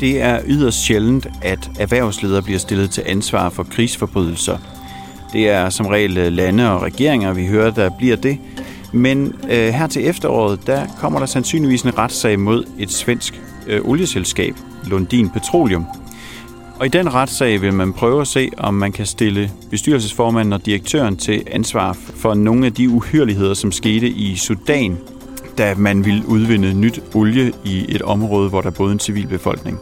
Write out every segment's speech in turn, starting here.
Det er yderst sjældent, at erhvervsledere bliver stillet til ansvar for krigsforbrydelser. Det er som regel øh, lande og regeringer, vi hører, der bliver det. Men øh, her til efteråret, der kommer der sandsynligvis en retssag mod et svensk øh, olieselskab, Lundin Petroleum. Og i den retssag vil man prøve at se, om man kan stille bestyrelsesformanden og direktøren til ansvar for nogle af de uhyrligheder, som skete i Sudan, da man ville udvinde nyt olie i et område, hvor der boede en civilbefolkning.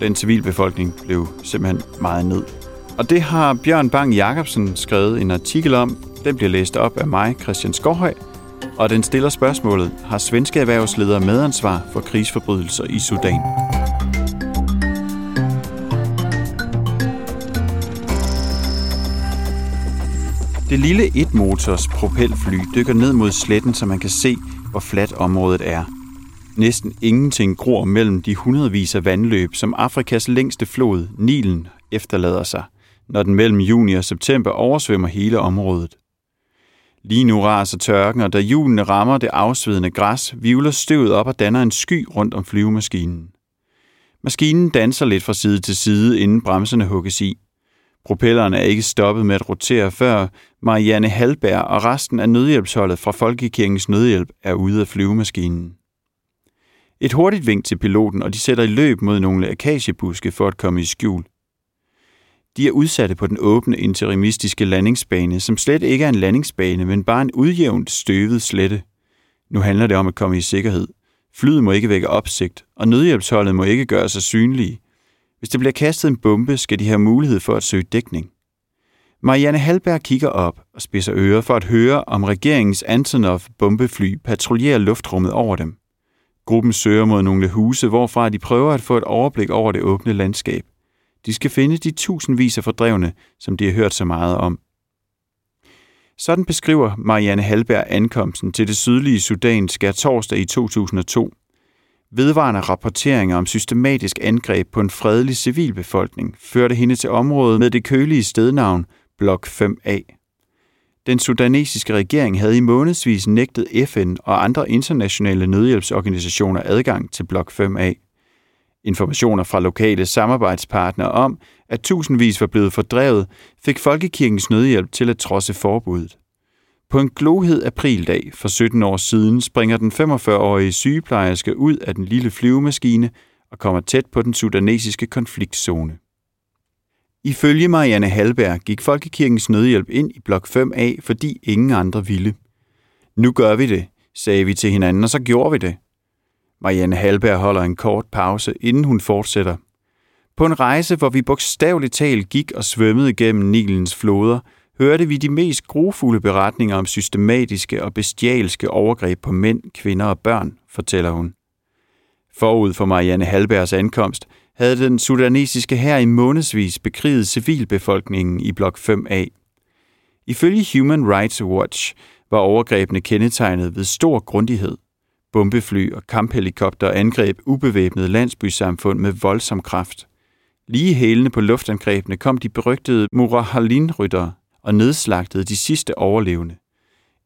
Den civilbefolkning blev simpelthen meget ned. Og det har Bjørn Bang Jacobsen skrevet en artikel om. Den bliver læst op af mig, Christian Skovhøj, og den stiller spørgsmålet, har svenske erhvervsledere medansvar for krigsforbrydelser i Sudan? Det lille etmotors propelfly dykker ned mod sletten, så man kan se, hvor fladt området er. Næsten ingenting gror mellem de hundredvis af vandløb, som Afrikas længste flod, Nilen, efterlader sig, når den mellem juni og september oversvømmer hele området. Lige nu raser tørken, og da hjulene rammer det afsvedende græs, vivler støvet op og danner en sky rundt om flyvemaskinen. Maskinen danser lidt fra side til side, inden bremserne hugges i. Propellerne er ikke stoppet med at rotere, før Marianne Halberg og resten af nødhjælpsholdet fra Folkekirkens Nødhjælp er ude af flyvemaskinen. Et hurtigt vink til piloten, og de sætter i løb mod nogle akaciebuske for at komme i skjul. De er udsatte på den åbne interimistiske landingsbane, som slet ikke er en landingsbane, men bare en udjævnt støvet slette. Nu handler det om at komme i sikkerhed. Flyet må ikke vække opsigt, og nødhjælpsholdet må ikke gøre sig synlige. Hvis der bliver kastet en bombe, skal de have mulighed for at søge dækning. Marianne Halberg kigger op og spidser ører for at høre, om regeringens Antonov bombefly patruljerer luftrummet over dem. Gruppen søger mod nogle huse, hvorfra de prøver at få et overblik over det åbne landskab. De skal finde de tusindvis af fordrevne, som de har hørt så meget om. Sådan beskriver Marianne Halberg ankomsten til det sydlige Sudan skær torsdag i 2002. Vedvarende rapporteringer om systematisk angreb på en fredelig civilbefolkning førte hende til området med det kølige stednavn Blok 5A. Den sudanesiske regering havde i månedsvis nægtet FN og andre internationale nødhjælpsorganisationer adgang til Blok 5A. Informationer fra lokale samarbejdspartnere om, at tusindvis var blevet fordrevet, fik Folkekirkens Nødhjælp til at trodse forbuddet. På en glohed aprildag for 17 år siden springer den 45-årige sygeplejerske ud af den lille flyvemaskine og kommer tæt på den sudanesiske konfliktzone. Ifølge Marianne Halberg gik Folkekirkens Nødhjælp ind i blok 5A, fordi ingen andre ville. Nu gør vi det, sagde vi til hinanden, og så gjorde vi det. Marianne Halberg holder en kort pause, inden hun fortsætter. På en rejse, hvor vi bogstaveligt talt gik og svømmede gennem Nilens floder, hørte vi de mest grufulde beretninger om systematiske og bestialske overgreb på mænd, kvinder og børn, fortæller hun. Forud for Marianne Halbergs ankomst havde den sudanesiske hær i månedsvis bekriget civilbefolkningen i blok 5A. Ifølge Human Rights Watch var overgrebene kendetegnet ved stor grundighed. Bombefly og kamphelikopter angreb ubevæbnede landsbysamfund med voldsom kraft. Lige hælene på luftangrebene kom de berygtede Murahalin-ryttere og nedslagtede de sidste overlevende.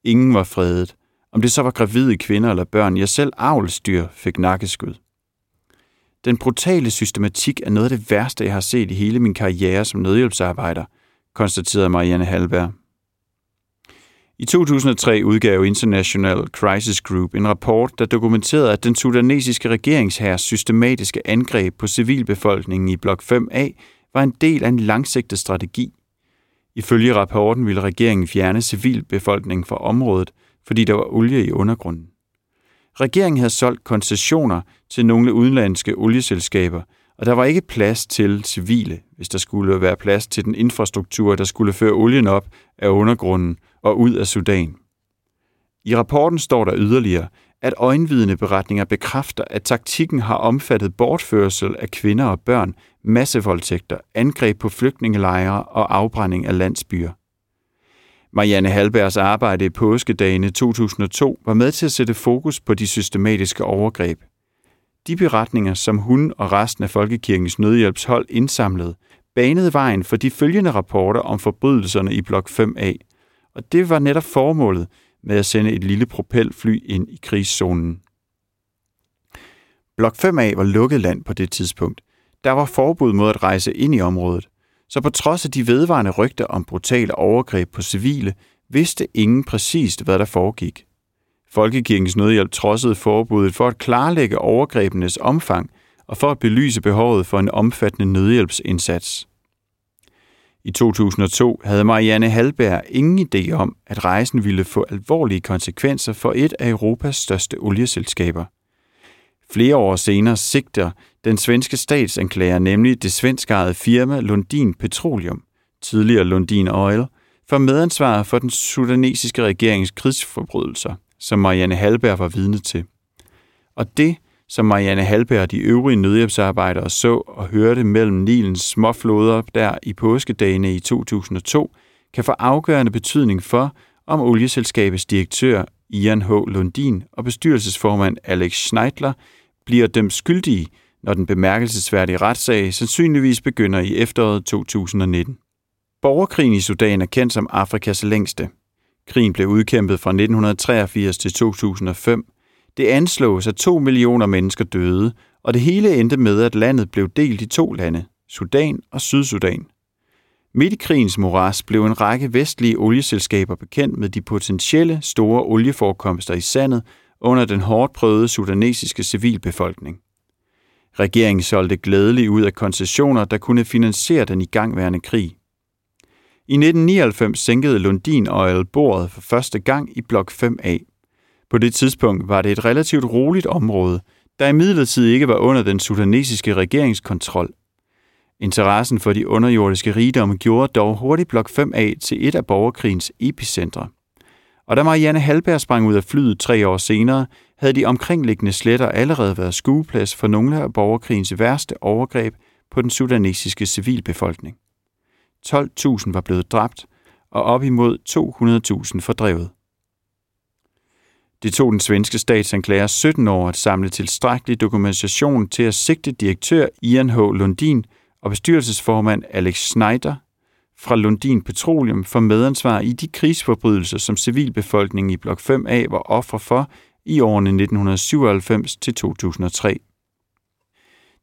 Ingen var fredet. Om det så var gravide kvinder eller børn, ja selv avlsdyr fik nakkeskud. Den brutale systematik er noget af det værste, jeg har set i hele min karriere som nødhjælpsarbejder, konstaterede Marianne Halberg. I 2003 udgav International Crisis Group en rapport, der dokumenterede, at den sudanesiske regeringshærs systematiske angreb på civilbefolkningen i blok 5A var en del af en langsigtet strategi. Ifølge rapporten ville regeringen fjerne civilbefolkningen fra området, fordi der var olie i undergrunden. Regeringen havde solgt koncessioner til nogle udenlandske olieselskaber, og der var ikke plads til civile, hvis der skulle være plads til den infrastruktur, der skulle føre olien op af undergrunden og ud af Sudan. I rapporten står der yderligere, at øjenvidende beretninger bekræfter, at taktikken har omfattet bortførsel af kvinder og børn, massevoldtægter, angreb på flygtningelejre og afbrænding af landsbyer. Marianne Halbergs arbejde i påskedagene 2002 var med til at sætte fokus på de systematiske overgreb. De beretninger, som hun og resten af Folkekirkens Nødhjælpshold indsamlede, banede vejen for de følgende rapporter om forbrydelserne i blok 5A, og det var netop formålet med at sende et lille propelfly ind i krigszonen. Blok 5A var lukket land på det tidspunkt. Der var forbud mod at rejse ind i området, så på trods af de vedvarende rygter om brutale overgreb på civile, vidste ingen præcist, hvad der foregik. Folkekirkens Nødhjælp trodsede forbuddet for at klarlægge overgrebenes omfang og for at belyse behovet for en omfattende nødhjælpsindsats. I 2002 havde Marianne Halberg ingen idé om, at rejsen ville få alvorlige konsekvenser for et af Europas største olieselskaber. Flere år senere sigter den svenske statsanklager nemlig det svenskejede firma Lundin Petroleum, tidligere Lundin Oil, for medansvar for den sudanesiske regerings krigsforbrydelser, som Marianne Halberg var vidne til. Og det, som Marianne Halberg og de øvrige nødhjælpsarbejdere så og hørte mellem Nilens småfloder der i påskedagene i 2002, kan få afgørende betydning for, om olieselskabets direktør Ian H. Lundin og bestyrelsesformand Alex Schneidler bliver dømt skyldige, når den bemærkelsesværdige retssag sandsynligvis begynder i efteråret 2019. Borgerkrigen i Sudan er kendt som Afrikas længste. Krigen blev udkæmpet fra 1983 til 2005. Det anslås, at to millioner mennesker døde, og det hele endte med, at landet blev delt i to lande, Sudan og Sydsudan. Midt i krigens moras blev en række vestlige olieselskaber bekendt med de potentielle store olieforekomster i sandet under den hårdt prøvede sudanesiske civilbefolkning. Regeringen solgte glædeligt ud af koncessioner, der kunne finansiere den igangværende krig. I 1999 sænkede Lundin Oil bordet for første gang i blok 5A. På det tidspunkt var det et relativt roligt område, der imidlertid ikke var under den sudanesiske regeringskontrol. Interessen for de underjordiske rigdomme gjorde dog hurtigt blok 5A til et af borgerkrigens epicentre. Og da Marianne Halberg sprang ud af flyet tre år senere, havde de omkringliggende sletter allerede været skueplads for nogle af borgerkrigens værste overgreb på den sudanesiske civilbefolkning. 12.000 var blevet dræbt, og op imod 200.000 fordrevet. Det tog den svenske statsanklager 17 år at samle tilstrækkelig dokumentation til at sigte direktør Ian H. Lundin og bestyrelsesformand Alex Schneider fra Lundin Petroleum for medansvar i de krigsforbrydelser, som civilbefolkningen i Blok 5A var ofre for i årene 1997 til 2003.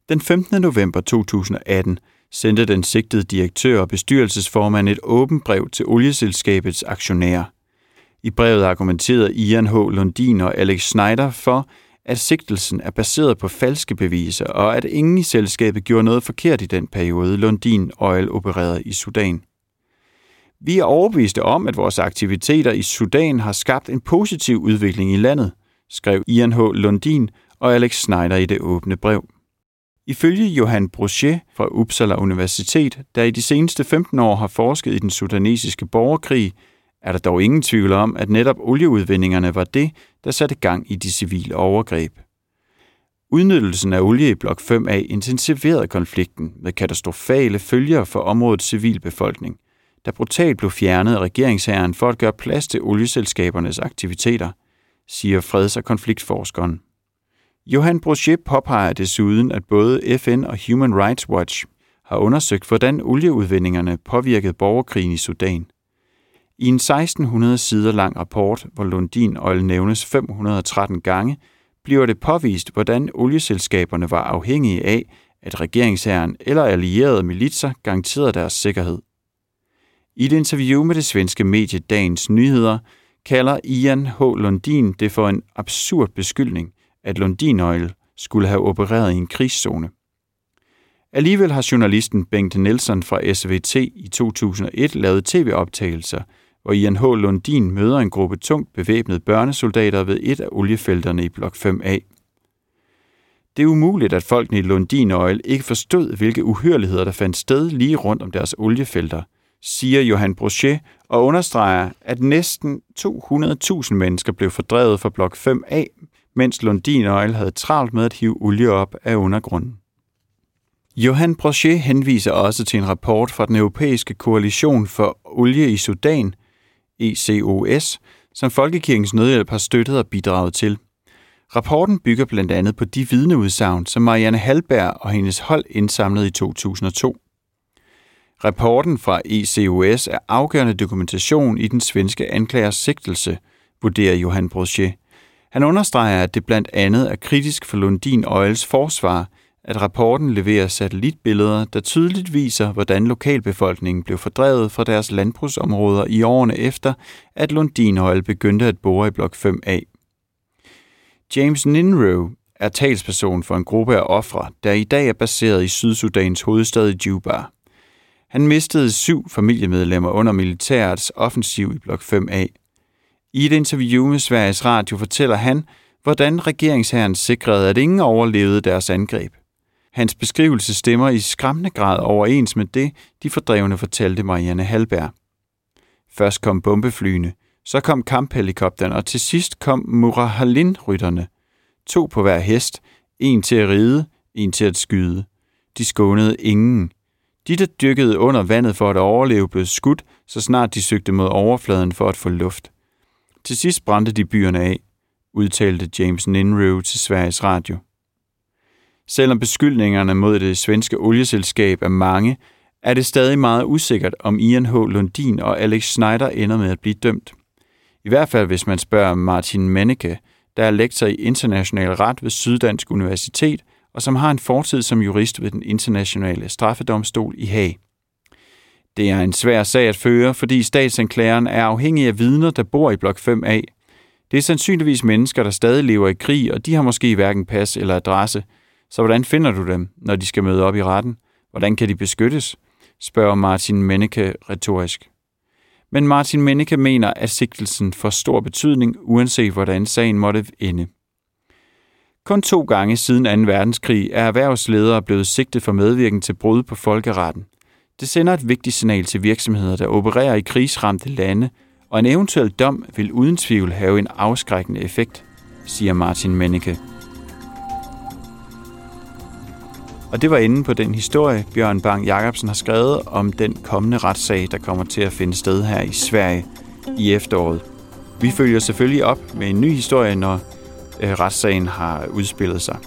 Den 15. november 2018 sendte den sigtede direktør og bestyrelsesformand et åbent brev til olieselskabets aktionærer. I brevet argumenterede Ian H. Lundin og Alex Schneider for, at sigtelsen er baseret på falske beviser, og at ingen i selskabet gjorde noget forkert i den periode, Lundin Oil opererede i Sudan. Vi er overbeviste om, at vores aktiviteter i Sudan har skabt en positiv udvikling i landet, skrev Ian H. Lundin og Alex Schneider i det åbne brev. Ifølge Johan Brochet fra Uppsala Universitet, der i de seneste 15 år har forsket i den sudanesiske borgerkrig, er der dog ingen tvivl om, at netop olieudvindingerne var det, der satte gang i de civile overgreb. Udnyttelsen af olie i blok 5A intensiverede konflikten med katastrofale følger for områdets civilbefolkning, der brutalt blev fjernet af regeringsherren for at gøre plads til olieselskabernes aktiviteter, siger freds- og konfliktforskeren. Johan Brochet påpeger desuden, at både FN og Human Rights Watch har undersøgt, hvordan olieudvindingerne påvirkede borgerkrigen i Sudan. I en 1600 sider lang rapport, hvor Lundin Oil nævnes 513 gange, bliver det påvist, hvordan olieselskaberne var afhængige af, at regeringsherren eller allierede militser garanterede deres sikkerhed. I et interview med det svenske medie Dagens Nyheder kalder Ian H. Lundin det for en absurd beskyldning, at Lundin Oil skulle have opereret i en krigszone. Alligevel har journalisten Bengt Nielsen fra SVT i 2001 lavet tv-optagelser, hvor Ian H. Lundin møder en gruppe tungt bevæbnede børnesoldater ved et af oliefelterne i blok 5A. Det er umuligt, at folkene i Lundin Oil ikke forstod, hvilke uhyrligheder der fandt sted lige rundt om deres oliefelter, siger Johan Brochet og understreger, at næsten 200.000 mennesker blev fordrevet fra blok 5A mens Lundin Oil havde travlt med at hive olie op af undergrunden. Johan Brochet henviser også til en rapport fra den europæiske koalition for olie i Sudan, ECOS, som Folkekirkens Nødhjælp har støttet og bidraget til. Rapporten bygger blandt andet på de vidneudsagn, som Marianne Halberg og hendes hold indsamlede i 2002. Rapporten fra ECOS er afgørende dokumentation i den svenske anklagers sigtelse, vurderer Johan Brochet. Han understreger, at det blandt andet er kritisk for Lundin Oils forsvar, at rapporten leverer satellitbilleder, der tydeligt viser, hvordan lokalbefolkningen blev fordrevet fra deres landbrugsområder i årene efter, at Lundin Oil begyndte at bore i blok 5A. James Ninrow er talsperson for en gruppe af ofre, der i dag er baseret i Sydsudans hovedstad Juba. Han mistede syv familiemedlemmer under militærets offensiv i blok 5A. I et interview med Sveriges Radio fortæller han, hvordan regeringsherren sikrede, at ingen overlevede deres angreb. Hans beskrivelse stemmer i skræmmende grad overens med det, de fordrevne fortalte Marianne Halberg. Først kom bombeflyene, så kom kamphelikopteren, og til sidst kom Murahalin-rytterne. To på hver hest, en til at ride, en til at skyde. De skånede ingen. De, der dykkede under vandet for at overleve, blev skudt, så snart de søgte mod overfladen for at få luft. Til sidst brændte de byerne af, udtalte James Ninrow til Sveriges Radio. Selvom beskyldningerne mod det svenske olieselskab er mange, er det stadig meget usikkert, om Ian H. Lundin og Alex Schneider ender med at blive dømt. I hvert fald hvis man spørger Martin Menneke, der er lektor i international ret ved Syddansk Universitet og som har en fortid som jurist ved den internationale straffedomstol i Haag. Det er en svær sag at føre, fordi statsanklageren er afhængig af vidner, der bor i blok 5A. Det er sandsynligvis mennesker, der stadig lever i krig, og de har måske hverken pas eller adresse. Så hvordan finder du dem, når de skal møde op i retten? Hvordan kan de beskyttes? spørger Martin Menneke retorisk. Men Martin Menneke mener, at sigtelsen får stor betydning, uanset hvordan sagen måtte ende. Kun to gange siden 2. verdenskrig er erhvervsledere blevet sigtet for medvirken til brud på folkeretten. Det sender et vigtigt signal til virksomheder, der opererer i krigsramte lande, og en eventuel dom vil uden tvivl have en afskrækkende effekt, siger Martin Menneke. Og det var inde på den historie, Bjørn Bang Jacobsen har skrevet om den kommende retssag, der kommer til at finde sted her i Sverige i efteråret. Vi følger selvfølgelig op med en ny historie, når Øh, retssagen har udspillet sig.